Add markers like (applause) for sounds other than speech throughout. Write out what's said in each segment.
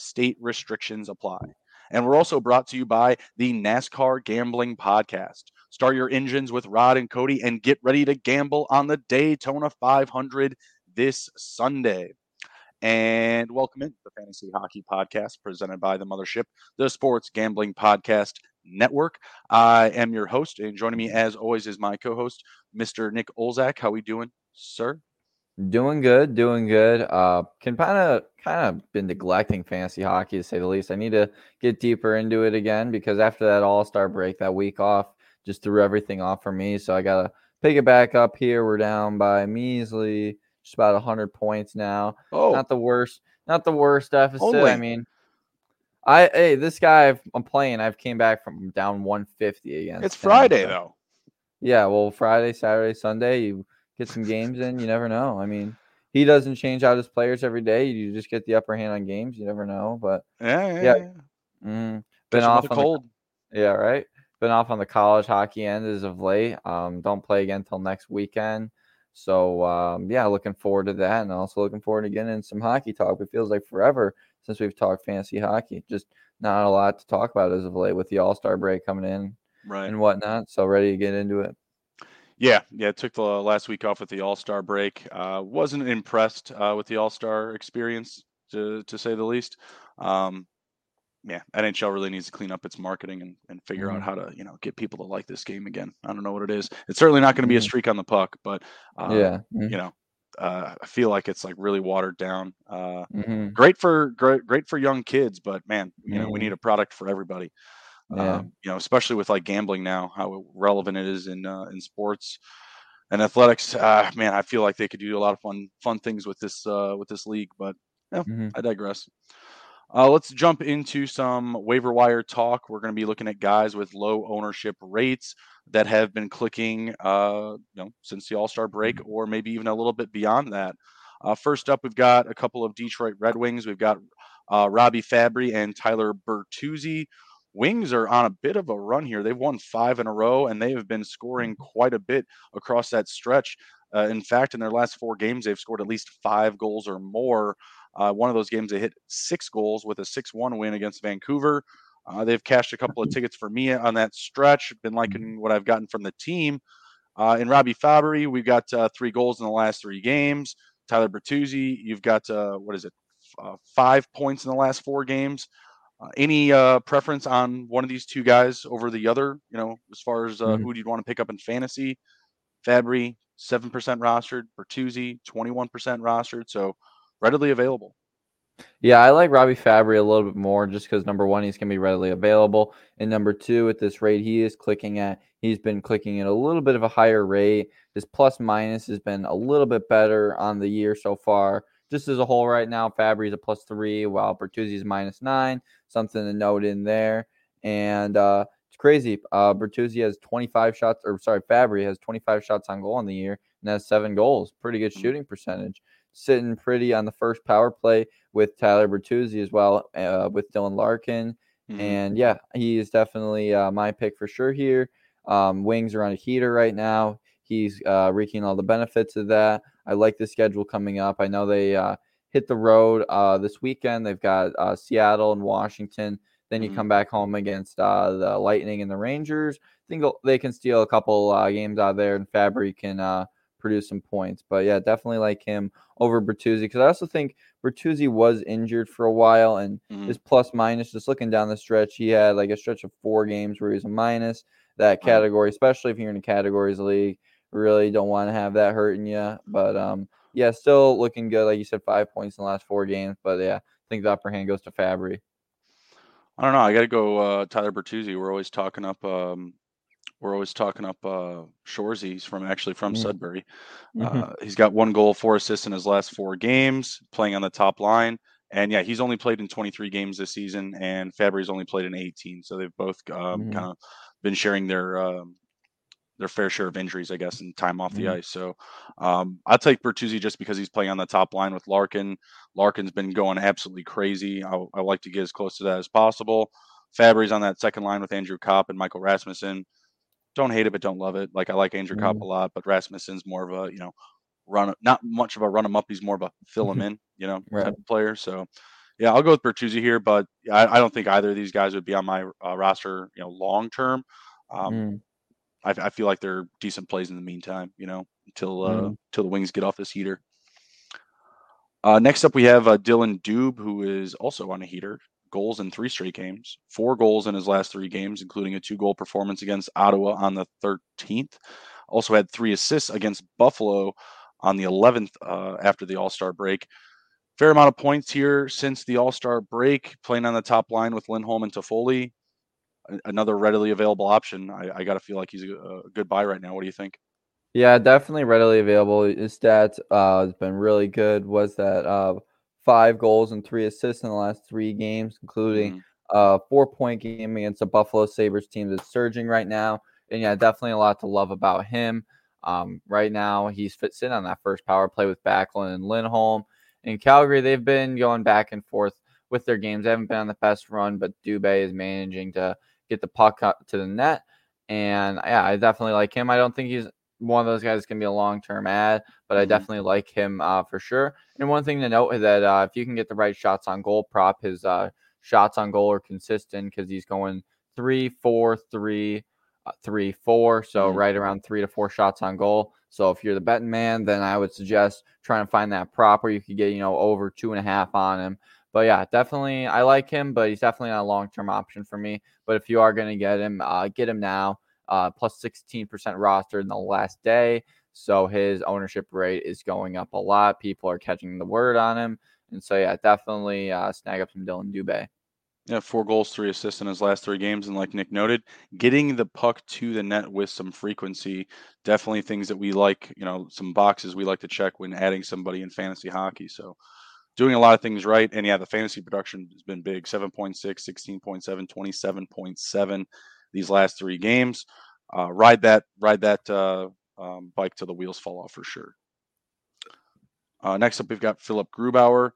State restrictions apply. And we're also brought to you by the NASCAR Gambling Podcast. Start your engines with Rod and Cody and get ready to gamble on the Daytona 500 this Sunday. And welcome in the Fantasy Hockey Podcast presented by the Mothership, the Sports Gambling Podcast Network. I am your host, and joining me as always is my co-host, Mr. Nick Olczak. How are we doing, sir? Doing good, doing good. Uh, can kind of kind of been neglecting fantasy hockey to say the least. I need to get deeper into it again because after that All Star break, that week off just threw everything off for me. So I gotta pick it back up here. We're down by measly just about hundred points now. Oh, Not the worst, not the worst deficit. Only. I mean, I hey, this guy I've, I'm playing. I've came back from down 150 against. it's Friday so- though. Yeah, well, Friday, Saturday, Sunday, you get some games in. You never know. I mean, he doesn't change out his players every day. You just get the upper hand on games. You never know. But Yeah, yeah. Yeah. yeah. mm, been off with the cold. yeah, right. Been off on the college hockey end as of late. Um, don't play again until next weekend. So um, yeah, looking forward to that, and also looking forward to getting in some hockey talk. It feels like forever since we've talked fantasy hockey. Just not a lot to talk about as of late with the All Star break coming in right. and whatnot. So ready to get into it. Yeah, yeah. Took the last week off with the All Star break. Uh, wasn't impressed uh, with the All Star experience, to to say the least. Um, yeah, NHL really needs to clean up its marketing and, and figure out Mhm. how to you know get people to like this game again. I don't know what it is. It's certainly not going to be a Mhm. streak on the puck, but uh, yeah. mhm, you know, uh, I feel like it's like really watered down. Uh, mhm. great for great great for young kids, but man, you know, we Mhm. need a product for everybody. Yeah. Um, you know, especially with like gambling now, how relevant it is in uh, in sports and athletics. Uh, man, I feel like they could do a lot of fun fun things with this uh, with this league, but Mhm. I digress. Uh, let's jump into some waiver wire talk. We're going to be looking at guys with low ownership rates that have been clicking, uh, you know, since the All Star break, or maybe even a little bit beyond that. Uh, first up, we've got a couple of Detroit Red Wings. We've got uh, Robby Fabbri and Tyler Bertuzzi. Wings are on a bit of a run here. They've won five in a row, and they have been scoring quite a bit across that stretch. Uh, in fact, in their last four games, they've scored at least five goals or more. Uh, one of those games, they hit six goals with a 6 1 win against Vancouver. Uh, they've cashed a couple of tickets for me on that stretch. Been liking what I've gotten from the team. Uh, in Robby Fabbri, we've got uh, three goals in the last three games. Tyler Bertuzzi, you've got, uh, what is it, uh, five points in the last four games. Uh, any uh, preference on one of these two guys over the other? You know, as far as uh, Mhm. who do you want to pick up in fantasy? Fabbri, 7% rostered. Bertuzzi, 21% rostered. So readily available. Yeah, I like Robby Fabbri a little bit more just because number one, he's gonna be readily available, and number two, at this rate he is clicking at, he's been clicking at a little bit of a higher rate. His plus minus has been a little bit better on the year so far. Just as a whole, right now, Fabbri's a plus three, while Bertuzzi's minus nine. Something to note in there, and uh, it's crazy. Uh, Bertuzzi has 25 shots, or sorry, Fabbri has 25 shots on goal in the year and has seven goals. Pretty good Mhm. shooting percentage. Sitting pretty on the first power play with Tyler Bertuzzi as well, uh, with Dylan Larkin. Mhm. And yeah, he is definitely uh, my pick for sure here. Um, wings are on a heater right now. He's uh, reaping all the benefits of that. I like the schedule coming up. I know they uh, hit the road uh, this weekend. They've got uh, Seattle and Washington. Then you Mhm. come back home against uh, the Lightning and the Rangers. I think they'll- can steal a couple uh, games out there, and Fabbri can uh, produce some points. But yeah, definitely like him over Bertuzzi because I also think Bertuzzi was injured for a while and mm-hmm. his plus minus, just looking down the stretch, he had like a stretch of four games where he was a minus. That category, especially if you're in a categories league, really don't want to have that hurting you. But um, yeah, still looking good. Like you said, five points in the last four games. But yeah, I think the upper hand goes to Fabbri. I don't know. I got to go uh, Tyler Bertuzzi. We're always talking up um, we're always talking up uh, Shoresy. He's from actually from mm-hmm. Sudbury. Mm-hmm. Uh, he's got one goal, four assists in his last four games, playing on the top line. And yeah, he's only played in 23 games this season, and Fabbri's only played in 18. So they've both um, mm-hmm. kind of been sharing their um, their fair share of injuries, I guess, and time off the mm-hmm. ice. So um, I'll take Bertuzzi just because he's playing on the top line with Larkin. Larkin's been going absolutely crazy. I, I like to get as close to that as possible. Fabbri's on that second line with Andrew Copp and Michael Rasmussen don't hate it, but don't love it. Like I like Andrew mm. Copp a lot, but Rasmussen's more of a you know run not much of a run him up. He's more of a fill him mm-hmm. in, you know, right. type of player. So yeah, I'll go with Bertuzzi here, but I, I, don't think either of these guys would be on my uh, roster, you know, long term. Um, mm. I, I, feel like they're decent plays in the meantime, you know, until uh, mm. until the Wings get off this heater. Uh, next up, we have uh, Dillon Dubé, who is also on a heater goals in three straight games, four goals in his last three games, including a two goal performance against Ottawa on the 13th. Also had three assists against Buffalo on the 11th uh, after the All Star break. Fair amount of points here since the All Star break, playing on the top line with Lindholm and Toffoli. Another readily available option. I, I got to feel like he's a, a good buy right now. What do you think? Yeah, definitely readily available. His stats uh, has been really good. Was that uh, five goals and three assists in the last three games, including mm. a four point game against the Buffalo Sabres team that's surging right now. And yeah, definitely a lot to love about him. Um, right now, he's fit sitting on that first power play with Backlund and Lindholm. In Calgary, they've been going back and forth with their games. They haven't been on the best run, but Dubé is managing to get the puck up to the net. And yeah, I definitely like him. I don't think he's one of those guys gonna be a long term ad, but I mm-hmm. definitely like him uh, for sure. And one thing to note is that uh, if you can get the right shots on goal prop, his uh, shots on goal are consistent because he's going three, four, three, uh, three, four. So mm-hmm. right around three to four shots on goal. So if you're the betting man, then I would suggest trying to find that prop where you could get you know over two and a half on him. But yeah, definitely I like him, but he's definitely not a long term option for me. But if you are going to get him, uh, get him now uh, plus 16% rostered in the last day. So his ownership rate is going up a lot. People are catching the word on him. And so, yeah, definitely uh, snag up some Dillon Dubé. Yeah, four goals, three assists in his last three games. And like Nick noted, getting the puck to the net with some frequency, definitely things that we like, you know, some boxes we like to check when adding somebody in fantasy hockey. So doing a lot of things right. And yeah, the fantasy production has been big 7.6, 16.7, 27.7 these last three games. Uh, ride that ride that uh, um, bike till the wheels fall off for sure. Uh, next up, we've got Philip Grubauer.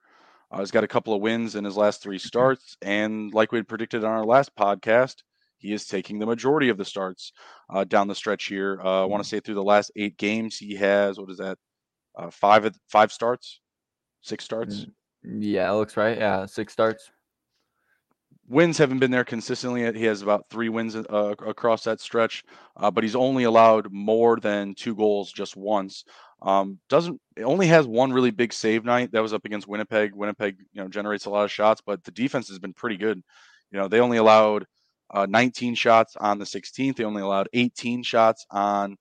Uh, he's got a couple of wins in his last three starts, and like we had predicted on our last podcast, he is taking the majority of the starts uh, down the stretch here. Uh, I want to say through the last eight games, he has what is that? five five starts, six starts. Yeah, it looks right. Yeah, six starts wins haven't been there consistently. Yet. He has about three wins uh, across that stretch, uh, but he's only allowed more than two goals just once. Um, doesn't only has one really big save night that was up against Winnipeg. Winnipeg, you know, generates a lot of shots, but the defense has been pretty good. You know, they only allowed uh, 19 shots on the 16th. They only allowed 18 shots on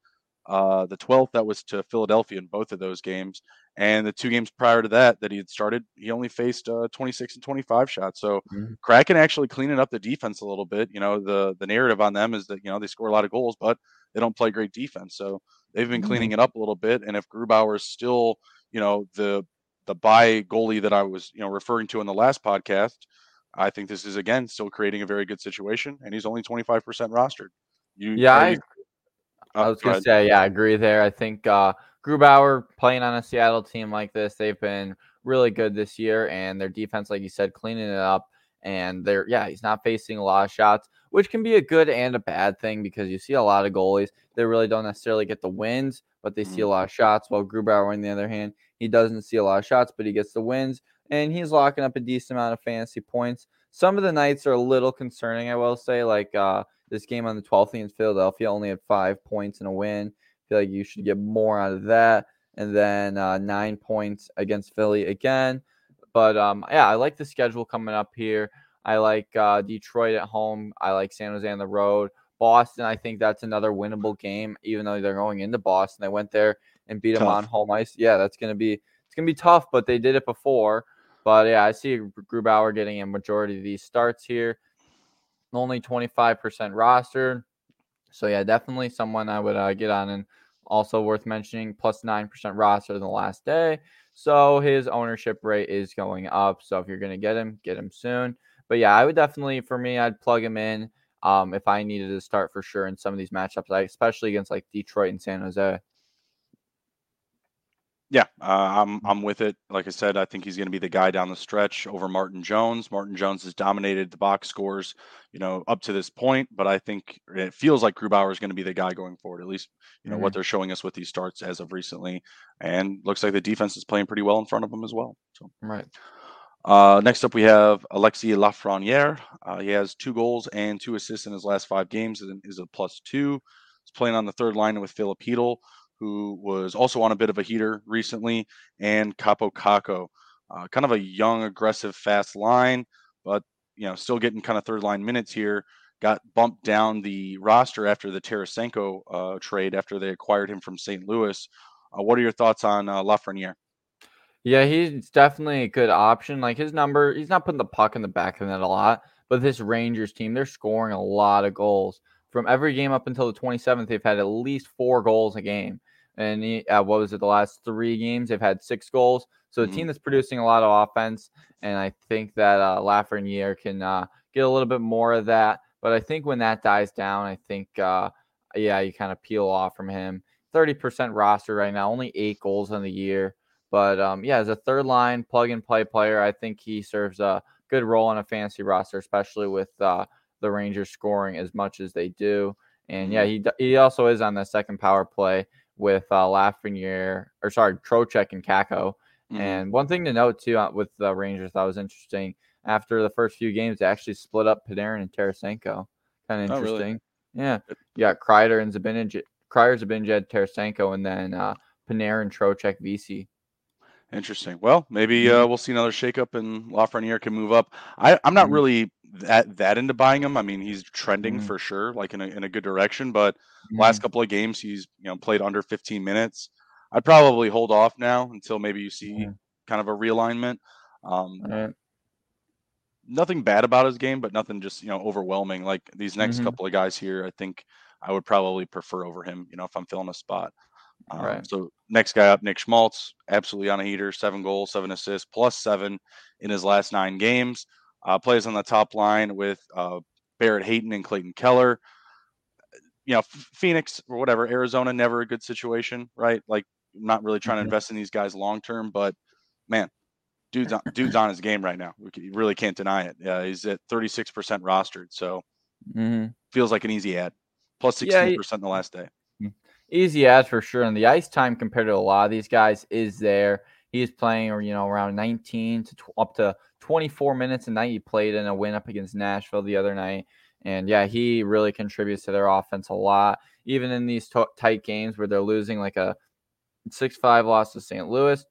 uh, the 12th. That was to Philadelphia in both of those games. And the two games prior to that that he had started, he only faced uh, 26 and 25 shots. So mm-hmm. Kraken actually cleaning up the defense a little bit. You know, the the narrative on them is that you know they score a lot of goals, but they don't play great defense. So they've been cleaning mm-hmm. it up a little bit. And if Grubauer is still, you know, the the buy goalie that I was you know referring to in the last podcast, I think this is again still creating a very good situation. And he's only 25% rostered. You, yeah, I, you, I was gonna say, yeah, I agree there. I think. uh Grubauer playing on a Seattle team like this, they've been really good this year, and their defense, like you said, cleaning it up. And they're yeah, he's not facing a lot of shots, which can be a good and a bad thing because you see a lot of goalies they really don't necessarily get the wins, but they see a mm-hmm. lot of shots. While Grubauer, on the other hand, he doesn't see a lot of shots, but he gets the wins, and he's locking up a decent amount of fantasy points. Some of the nights are a little concerning, I will say, like uh, this game on the 12th against Philadelphia only had five points and a win. Feel like you should get more out of that. And then uh, nine points against Philly again. But um, yeah, I like the schedule coming up here. I like uh, Detroit at home. I like San Jose on the road. Boston, I think that's another winnable game, even though they're going into Boston. They went there and beat tough. them on home ice. Yeah, that's gonna be it's gonna be tough, but they did it before. But yeah, I see Grubauer getting a majority of these starts here. Only 25% roster. So yeah, definitely someone I would uh, get on and also worth mentioning, plus 9% roster in the last day. So his ownership rate is going up. So if you're going to get him, get him soon. But yeah, I would definitely, for me, I'd plug him in um, if I needed to start for sure in some of these matchups, especially against like Detroit and San Jose. Yeah, uh, I'm I'm with it. Like I said, I think he's going to be the guy down the stretch over Martin Jones. Martin Jones has dominated the box scores, you know, up to this point. But I think it feels like Grubauer is going to be the guy going forward. At least, you know, mm-hmm. what they're showing us with these starts as of recently, and looks like the defense is playing pretty well in front of him as well. So right. Uh, next up, we have Alexis Lafreniere. Uh, he has two goals and two assists in his last five games and is a plus two. He's playing on the third line with Filip Chytil, who was also on a bit of a heater recently, and Kaapo Kakko. Uh, kind of a young, aggressive, fast line, but you know, still getting kind of third line minutes here. Got bumped down the roster after the Tarasenko uh, trade after they acquired him from St. Louis. Uh, what are your thoughts on uh, Lafreniere? Yeah, he's definitely a good option. Like his number, he's not putting the puck in the back of net a lot, but this Rangers team, they're scoring a lot of goals. From every game up until the 27th, they've had at least four goals a game. And he, uh, what was it, the last three games, they've had six goals. So the mm-hmm. team that's producing a lot of offense. And I think that uh, Lafreniere can uh, get a little bit more of that. But I think when that dies down, I think, uh, yeah, you kind of peel off from him. 30% roster right now, only eight goals in the year. But um, yeah, as a third line plug and play player, I think he serves a good role on a fantasy roster, especially with uh, the Rangers scoring as much as they do. And yeah, mm-hmm. he he also is on the second power play with uh, Lafreniere, or sorry, Trocheck and Kakko. Mm-hmm. And one thing to note too uh, with the Rangers that was interesting after the first few games, they actually split up Panarin and Tarasenko. Kind of interesting. Oh, really? Yeah, yeah. Kreider and Zibanejad, Kreider, Zibanejad, Tarasenko, and then uh, Panarin, Trocheck, Vesey. Interesting. Well, maybe uh, mm-hmm. we'll see another shakeup and Lafreniere can move up. I, I'm not mm-hmm. really that that into buying him. I mean, he's trending mm-hmm. for sure, like in a in a good direction. But mm-hmm. last couple of games, he's you know played under 15 minutes. I'd probably hold off now until maybe you see mm-hmm. kind of a realignment. Um, right. Nothing bad about his game, but nothing just you know overwhelming. Like these next mm-hmm. couple of guys here, I think I would probably prefer over him. You know, if I'm filling a spot. Um, right. So next guy up, Nick Schmaltz, absolutely on a heater, seven goals, seven assists, plus seven in his last nine games. Uh, plays on the top line with uh, Barrett Hayton and Clayton Keller. You know, Phoenix or whatever, Arizona, never a good situation, right? Like, not really trying to mm-hmm. invest in these guys long term, but man, dude's on, dude's on his game right now. We really can't deny it. Yeah, he's at 36% rostered, so mm-hmm. feels like an easy ad. Plus 16% yeah, he, in the last day easy as for sure. And the ice time compared to a lot of these guys is there. He's playing, or you know, around 19 to tw- up to 24 minutes a night. He played in a win up against Nashville the other night, and yeah, he really contributes to their offense a lot. Even in these t- tight games where they're losing, like a six-five loss to St. Louis,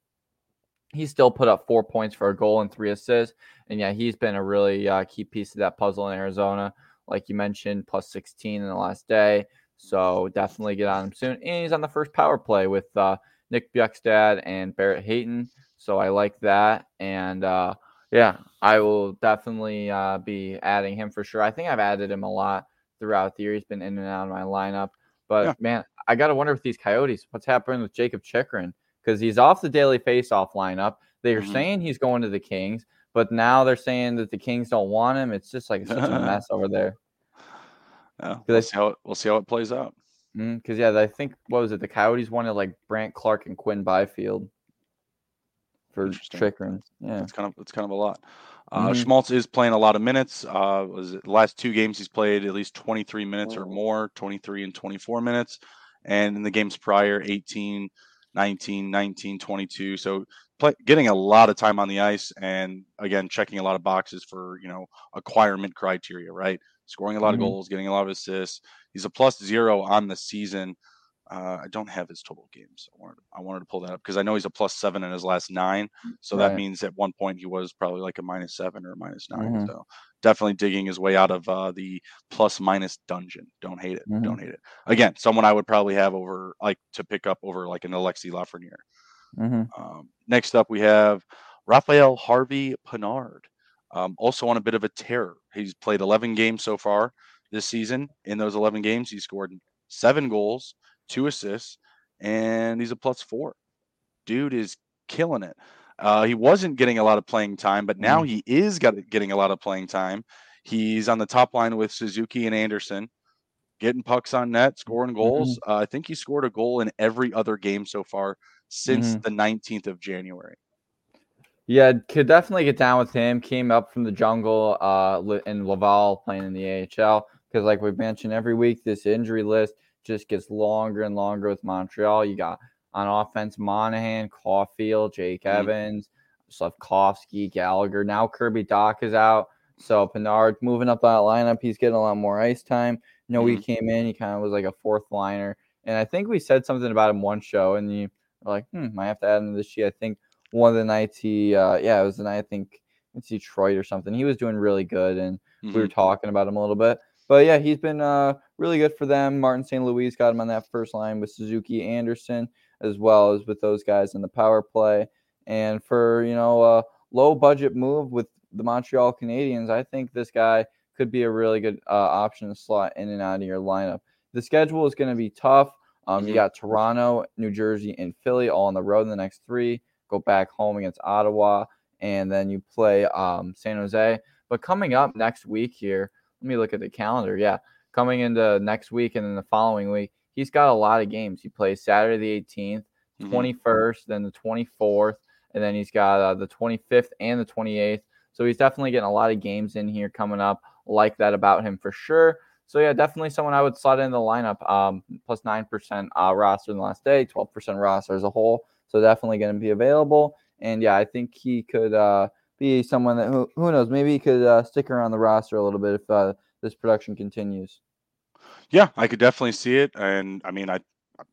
he still put up four points for a goal and three assists. And yeah, he's been a really uh, key piece of that puzzle in Arizona. Like you mentioned, plus 16 in the last day. So definitely get on him soon. And he's on the first power play with uh, Nick Bjugstad and Barrett Hayton. So I like that. And uh, yeah, I will definitely uh, be adding him for sure. I think I've added him a lot throughout the year. He's been in and out of my lineup. But yeah. man, I got to wonder with these Coyotes, what's happening with Jakob Chychrun? Because he's off the daily faceoff lineup. They're mm-hmm. saying he's going to the Kings, but now they're saying that the Kings don't want him. It's just like such a (laughs) mess over there. Yeah, we'll see how it, we'll see how it plays out. Because mm, yeah, I think what was it? The Coyotes wanted like Brandt Clarke and Quinn Byfield for Chychrun. Yeah, it's kind of it's kind of a lot. Uh, mm-hmm. Schmaltz is playing a lot of minutes. Uh, was it the last two games he's played at least 23 minutes or more, 23 and 24 minutes, and in the games prior, 18, 19, 19, 22. So play, getting a lot of time on the ice, and again checking a lot of boxes for you know acquirement criteria, right? scoring a lot mm-hmm. of goals, getting a lot of assists. He's a plus zero on the season. Uh, I don't have his total games. I wanted to, I wanted to pull that up because I know he's a plus seven in his last nine. So right. that means at one point he was probably like a minus seven or a minus 9 mm-hmm. So definitely digging his way out of uh, the plus minus dungeon. Don't hate it. Mm-hmm. Don't hate it. Again, someone I would probably have over like to pick up over like an Alexi Lafreniere. Mm-hmm. Um, next up, we have Raphael Harvey Pinard. Um, also on a bit of a tear. He's played 11 games so far this season. In those 11 games, he scored seven goals, two assists, and he's a plus four. Dude is killing it. Uh, he wasn't getting a lot of playing time, but now mm. he is got, getting a lot of playing time. He's on the top line with Suzuki and Anderson, getting pucks on net, scoring goals. Mm-hmm. Uh, I think he scored a goal in every other game so far since mm-hmm. the 19th of January. Yeah, could definitely get down with him. Came up from the jungle uh, in Laval playing in the AHL because, like we mentioned every week, this injury list just gets longer and longer with Montreal. You got on offense Monahan, Caufield, Jake mm-hmm. Evans, Slafkovsky, Gallagher. Now Kirby Dach is out. So Pinard moving up that lineup. He's getting a lot more ice time. You know, mm-hmm. he came in, he kind of was like a fourth liner. And I think we said something about him one show, and you were like, hmm, might have to add him to this sheet. I think one of the nights he, uh, yeah, it was the night I think it's Detroit or something. He was doing really good, and mm-hmm. we were mm-hmm. talking about him a little bit. But yeah, he's been uh, really good for them. Martin St. Louis got him on that first line with Suzuki Anderson, as well as with those guys in the power play. And for you know a low budget move with the Montreal Canadiens, I think this guy could be a really good uh, option to slot in and out of your lineup. The schedule is going to be tough. Um, mm-hmm. You got Toronto, New Jersey, and Philly all on the road in the next three. Go back home against Ottawa, and then you play um, San Jose. But coming up next week here, let me look at the calendar. Yeah, coming into next week and then the following week, he's got a lot of games. He plays Saturday the 18th, 21st, mm-hmm. then the 24th, and then he's got uh, the 25th and the 28th. So he's definitely getting a lot of games in here coming up. Like that about him for sure. So yeah, definitely someone I would slot in the lineup. Um, plus nine percent uh, roster in the last day, twelve percent roster as a whole. So definitely going to be available. And yeah, I think he could uh, be someone that who, who knows maybe he could uh, stick around the roster a little bit if uh, this production continues. Yeah, I could definitely see it, and I mean, I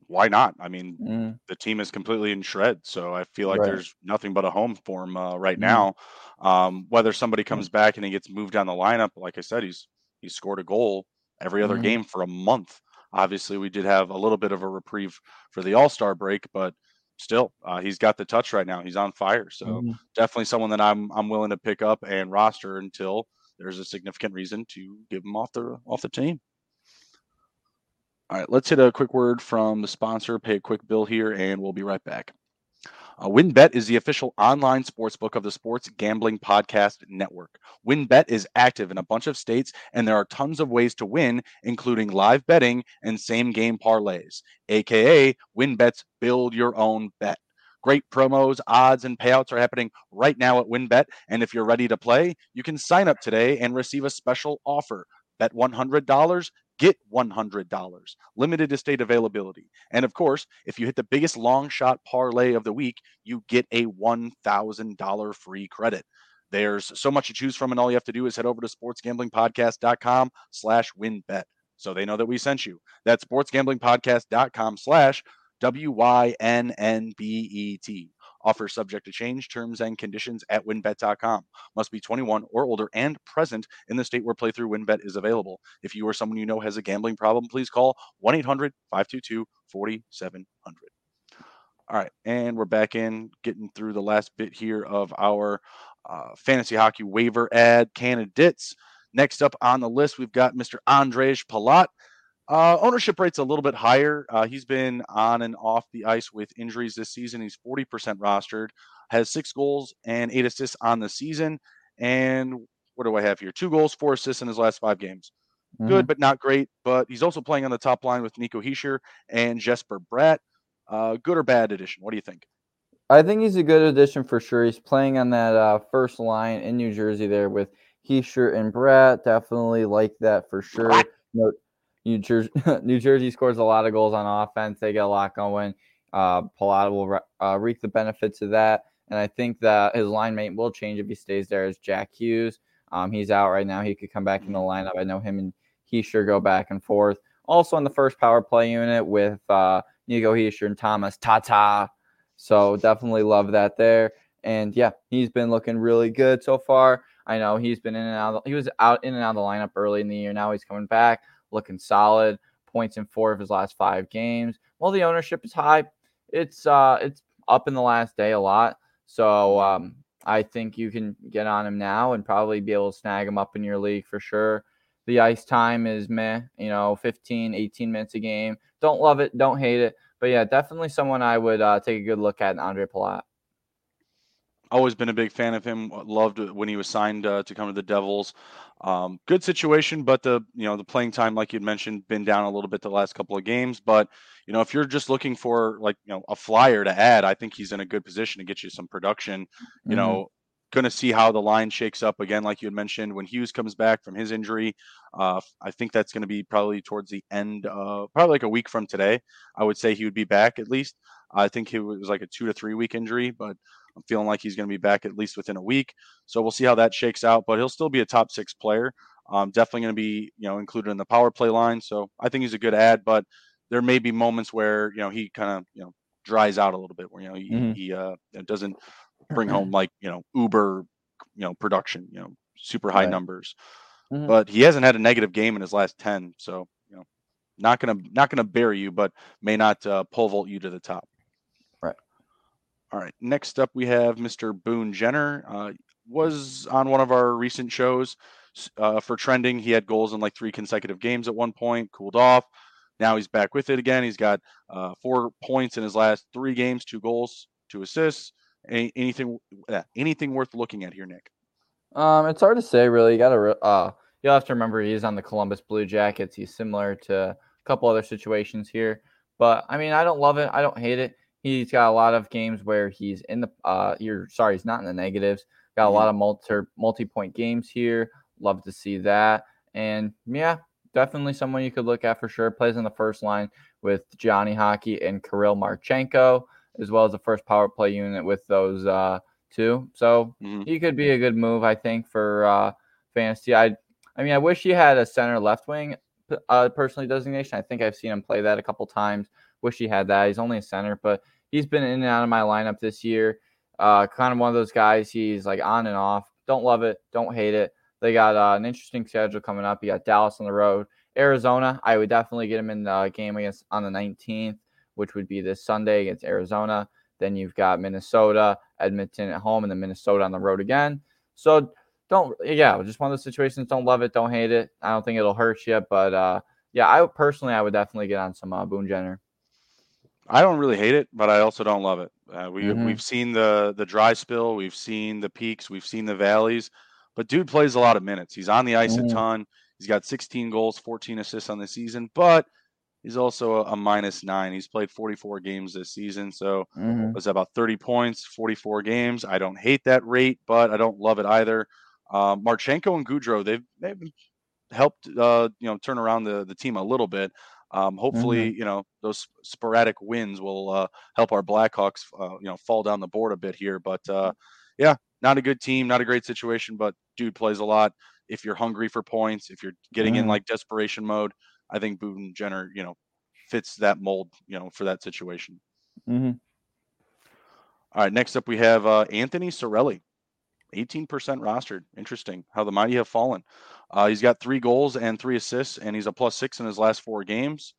why not? I mean, mm. the team is completely in shred, so I feel like right. there's nothing but a home for him uh, right mm. now. Um, whether somebody mm. comes back and he gets moved down the lineup, like I said, he's he's scored a goal every other mm. game for a month. Obviously, we did have a little bit of a reprieve for the All Star break, but still, uh, he's got the touch right now. He's on fire. So mm-hmm. definitely someone that I'm I'm willing to pick up and roster until there's a significant reason to give him off the off the team. All right, let's hit a quick word from the sponsor, pay a quick bill here, and we'll be right back. Uh, WynnBET is the official online sportsbook of the Sports Gambling Podcast Network. WynnBET is active in a bunch of states, and there are tons of ways to win, including live betting and same game parlays, aka WynnBET's Build Your Own Bet. Great promos, odds, and payouts are happening right now at WynnBET. And if you're ready to play, you can sign up today and receive a special offer. Bet $100, get $100. Limited estate availability. And of course, if you hit the biggest long shot parlay of the week, you get a $1,000 free credit. There's so much to choose from, and all you have to do is head over to sportsgamblingpodcast.com slash wynnbet. So they know that we sent you. That's sportsgamblingpodcast.com slash W-Y-N-N-B-E-T. Offer subject to change, terms and conditions at wynnbet.com. Must be 21 or older and present in the state where playthrough wynnbet is available. If you or someone you know has a gambling problem, please call 1 800 522 4700. All right, and we're back in getting through the last bit here of our uh, fantasy hockey waiver ad candidates. Next up on the list, we've got Mr. Andrej Palat. Uh, ownership rate's a little bit higher. Uh, he's been on and off the ice with injuries this season. He's 40% rostered, has six goals and eight assists on the season. And what do I have here? Two goals, four assists in his last five games. Mm-hmm. Good, but not great. But he's also playing on the top line with Nico Hischier and Jesper Bratt. Uh, good or bad addition? What do you think? I think he's a good addition for sure. He's playing on that uh, first line in New Jersey there with Hischier and Bratt. Definitely like that for sure. You know, New Jersey, (laughs) New Jersey scores a lot of goals on offense. They get a lot going. Uh, will re- uh, reap the benefits of that. And I think that his line mate will change if he stays there as Jack Hughes. Um, he's out right now. He could come back in the lineup. I know him and he sure go back and forth. Also on the first power play unit with uh, Nico Hischier and Tomas Tatar. So definitely love that there. And yeah, he's been looking really good so far. I know he's been in and out. He was out in and out of the lineup early in the year. Now he's coming back, looking solid. Points in four of his last five games. Well, the ownership is high. It's uh, it's up in the last day a lot. So um, I think you can get on him now and probably be able to snag him up in your league for sure. The ice time is meh, you know, 15, 18 minutes a game. Don't love it, don't hate it. But yeah, definitely someone I would uh, take a good look at, Andre Palat. Always been a big fan of him. Loved when he was signed uh, to come to the Devils. Um, good situation, but the you know the playing time, like you mentioned, been down a little bit the last couple of games. But you know, if you're just looking for like you know a flyer to add, I think he's in a good position to get you some production. You mm-hmm. know, going to see how the line shakes up again, like you had mentioned, when Hughes comes back from his injury. Uh, I think that's going to be probably towards the end, uh, probably like a week from today. I would say he would be back at least. I think it was like a two to three week injury, but I'm feeling like he's going to be back at least within a week. So we'll see how that shakes out. But he'll still be a top six player. Um, definitely going to be you know included in the power play line. So I think he's a good ad, but there may be moments where you know he kind of you know dries out a little bit, where you know he, mm-hmm. he uh, doesn't bring home like you know uber you know production you know super high right. numbers mm-hmm. but he hasn't had a negative game in his last 10 so you know not gonna not gonna bury you but may not uh, pole vault you to the top all right next up we have mr boone jenner uh, was on one of our recent shows uh, for trending he had goals in like three consecutive games at one point cooled off now he's back with it again he's got uh, four points in his last three games two goals two assists any, anything uh, anything worth looking at here, Nick? Um, it's hard to say really. You got to uh, you'll have to remember he's on the Columbus Blue Jackets. He's similar to a couple other situations here, but I mean, I don't love it. I don't hate it. He's got a lot of games where he's in the uh, you're sorry, he's not in the negatives. Got a mm-hmm. lot of multi multi point games here. Love to see that. And yeah, definitely someone you could look at for sure. Plays in the first line with Johnny Hockey and Kirill Marchenko as well as the first power play unit with those uh, two. So mm-hmm. he could be a good move, I think, for uh, fantasy. I, I mean, I wish he had a center left wing uh, personally designation. I think I've seen him play that a couple times. Wish he had that. He's only a center, but he's been in and out of my lineup this year. Uh, kind of one of those guys. He's like on and off. Don't love it. Don't hate it. They got uh, an interesting schedule coming up. You got Dallas on the road, Arizona. I would definitely get him in the game against on the 19th which would be this Sunday against Arizona. Then you've got Minnesota, Edmonton at home, and then Minnesota on the road again. So don't, yeah, just one of those situations. Don't love it, don't hate it. I don't think it'll hurt you, but uh, yeah, I personally, I would definitely get on some uh, Boone Jenner. I don't really hate it, but I also don't love it. Uh, we mm-hmm. we've seen the the dry spill, we've seen the peaks, we've seen the valleys, but dude plays a lot of minutes. He's on the ice mm-hmm. a ton. He's got 16 goals, 14 assists on the season, but He's also a, a minus nine. He's played 44 games this season, so mm-hmm. was about 30 points, 44 games. I don't hate that rate, but I don't love it either. Um, Marchenko and Gaudreau, they've they've helped uh, you know turn around the the team a little bit. Um, hopefully, mm-hmm. you know those sporadic wins will uh, help our Blackhawks, uh, you know, fall down the board a bit here. But uh, yeah, not a good team, not a great situation, but dude plays a lot. If you're hungry for points, if you're getting mm-hmm. in like desperation mode, I think Boone Jenner, you know, fits that mold, you know, for that situation. Mm-hmm. All right, next up we have uh, Anthony Cirelli, 18% rostered. Interesting how the mighty have fallen. Uh, he's got three goals and three assists, and he's a plus six in his last four games.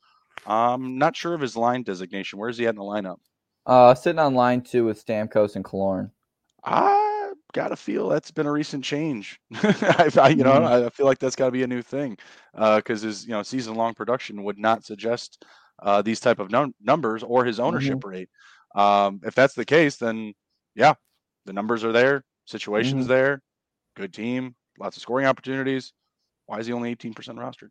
I'm not sure of his line designation. Where is he at in the lineup? Uh, sitting on line two with Stamkos and Killorn. I got to feel that's been a recent change. (laughs) I, I, you know, mm-hmm. I feel like that's got to be a new thing because uh, his you know season long production would not suggest uh, these type of num- numbers or his ownership mm-hmm. rate. Um, if that's the case, then yeah, the numbers are there, situations mm-hmm. there, good team, lots of scoring opportunities. Why is he only eighteen percent rostered?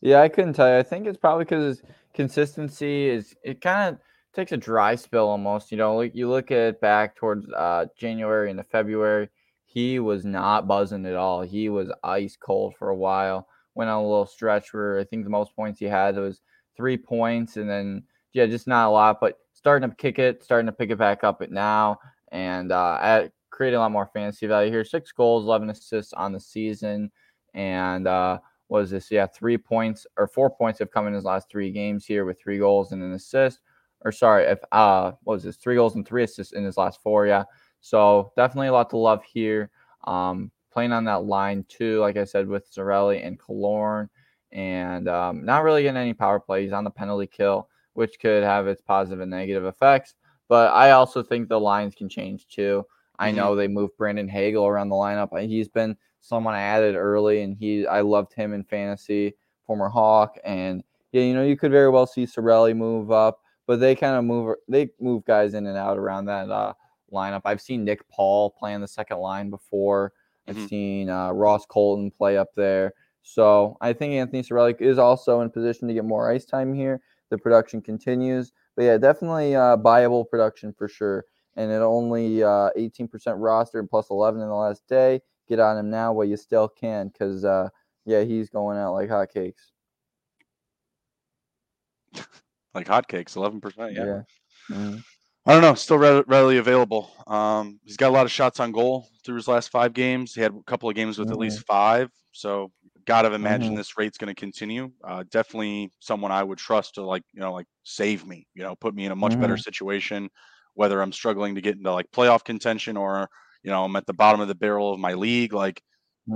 Yeah, I couldn't tell you. I think it's probably because consistency is it kind of takes a dry spell almost. You know, like you look at back towards uh, January into February, he was not buzzing at all. He was ice cold for a while. Went on a little stretch where I think the most points he had was three points, and then yeah, just not a lot. But starting to kick it, starting to pick it back up it now, and uh, at, creating a lot more fantasy value here. Six goals, eleven assists on the season, and uh, was this? Yeah, three points or four points have come in his last three games here with three goals and an assist. Or sorry, if uh, what was this? Three goals and three assists in his last four. Yeah, so definitely a lot to love here. Um, playing on that line too, like I said, with Cirelli and Killorn, and um, not really getting any power plays on the penalty kill, which could have its positive and negative effects. But I also think the lines can change too. I mm-hmm. know they moved Brandon Hagel around the lineup. He's been someone I added early, and he I loved him in fantasy, former Hawk, and yeah, you know you could very well see Cirelli move up, but they kind of move they move guys in and out around that uh, lineup. I've seen Nick Paul play on the second line before. Mm-hmm. I've seen uh, Ross Colton play up there. So I think Anthony Cirelli is also in position to get more ice time here. The production continues, but yeah, definitely uh, viable production for sure. And at only uh, 18% roster and plus 11 in the last day, get on him now while you still can, because uh, yeah, he's going out like hotcakes. (laughs) like hotcakes, 11%. Yeah. yeah. Mm-hmm. I don't know. Still readily available. Um, he's got a lot of shots on goal through his last five games. He had a couple of games with mm-hmm. at least five. So, gotta imagine mm-hmm. this rate's going to continue. Uh, definitely someone I would trust to like you know like save me. You know, put me in a much mm-hmm. better situation, whether I'm struggling to get into like playoff contention or you know I'm at the bottom of the barrel of my league. Like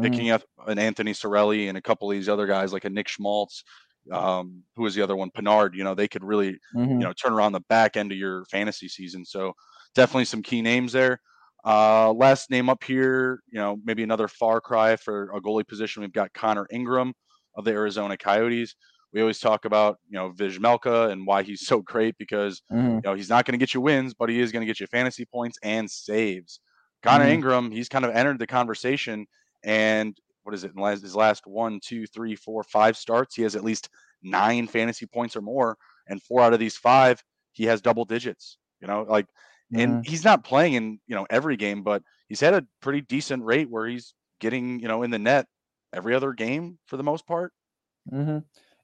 picking mm-hmm. up an Anthony Cirelli and a couple of these other guys like a Nick Schmaltz um, who was the other one? Pinard. You know, they could really, mm-hmm. you know, turn around the back end of your fantasy season. So definitely some key names there. Uh, last name up here, you know, maybe another far cry for a goalie position. We've got Connor Ingram of the Arizona Coyotes. We always talk about, you know, Vejmelka and why he's (laughs) so great because, mm-hmm. you know, he's not going to get you wins, but he is going to get you fantasy points and saves. Connor mm-hmm. Ingram, he's kind of entered the conversation and what is it in his last one, two, three, four, five starts, he has at least nine fantasy points or more, and four out of these five, he has double digits. You know, like, and mm-hmm. he's not playing in you know every game, but he's had a pretty decent rate where he's getting you know in the net every other game for the most part. Mm-hmm.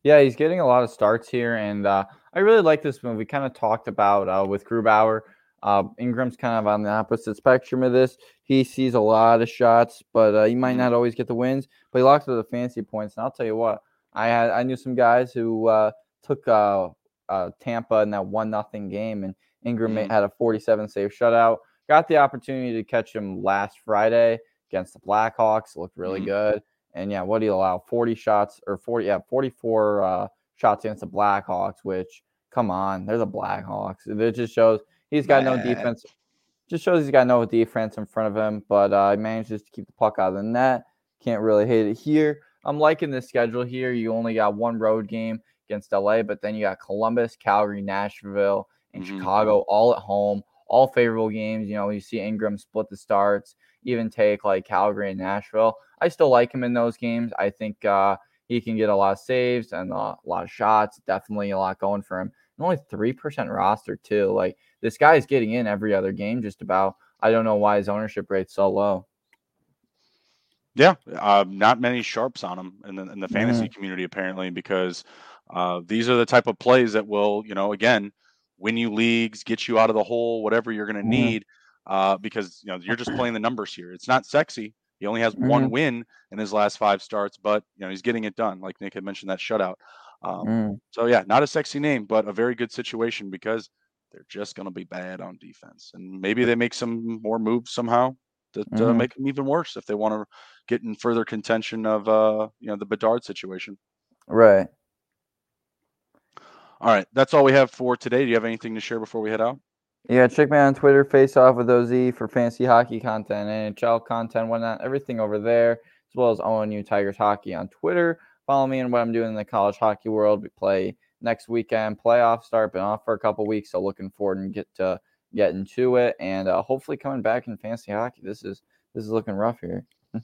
Yeah, he's getting a lot of starts here, and uh, I really like this move. We kind of talked about uh, with Grubauer uh, Ingram's kind of on the opposite spectrum of this. He sees a lot of shots, but uh, he might mm-hmm. not always get the wins. But he locks up the fancy points. And I'll tell you what, I had I knew some guys who uh, took uh, uh, Tampa in that one nothing game, and Ingram mm-hmm. had a 47 save shutout. Got the opportunity to catch him last Friday against the Blackhawks. Looked really mm-hmm. good. And yeah, what do you allow? 40 shots or 40? Yeah, 44 uh, shots against the Blackhawks. Which come on, they're the Blackhawks. It just shows He's got Man. no defense. Just shows he's got no defense in front of him, but uh, he manages to keep the puck out of the net. Can't really hit it here. I'm liking the schedule here. You only got one road game against LA, but then you got Columbus, Calgary, Nashville, and mm-hmm. Chicago all at home, all favorable games. You know, you see Ingram split the starts, even take like Calgary and Nashville. I still like him in those games. I think uh, he can get a lot of saves and a lot of shots. Definitely a lot going for him only 3% roster, too. Like, this guy is getting in every other game just about. I don't know why his ownership rate's so low. Yeah, uh, not many sharps on him in the, in the fantasy community, apparently, because uh, these are the type of plays that will, you know, again, win you leagues, get you out of the hole, whatever you're going to need, uh, because, you know, you're just playing the numbers here. It's not sexy. He only has mm-hmm. one win in his last five starts, but, you know, he's getting it done. Like Nick had mentioned that shutout. Um, mm. So yeah, not a sexy name, but a very good situation because they're just going to be bad on defense, and maybe they make some more moves somehow that mm. uh, make them even worse if they want to get in further contention of uh, you know the Bedard situation. Right. All right, that's all we have for today. Do you have anything to share before we head out? Yeah, check me on Twitter, Face Off with OZ for fancy hockey content, NHL content, whatnot, everything over there, as well as ONU Tigers hockey on Twitter follow me in what I'm doing in the college hockey world. We play next weekend. Playoffs start, been off for a couple weeks, so looking forward and get to getting to it, and uh, hopefully coming back in fantasy hockey. This is this is looking rough here. (laughs)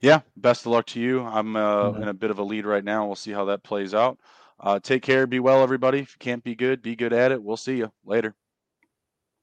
yeah, best of luck to you. I'm uh, mm-hmm. in a bit of a lead right now. We'll see how that plays out. Uh, take care. Be well, everybody. If you can't be good, be good at it. We'll see you later.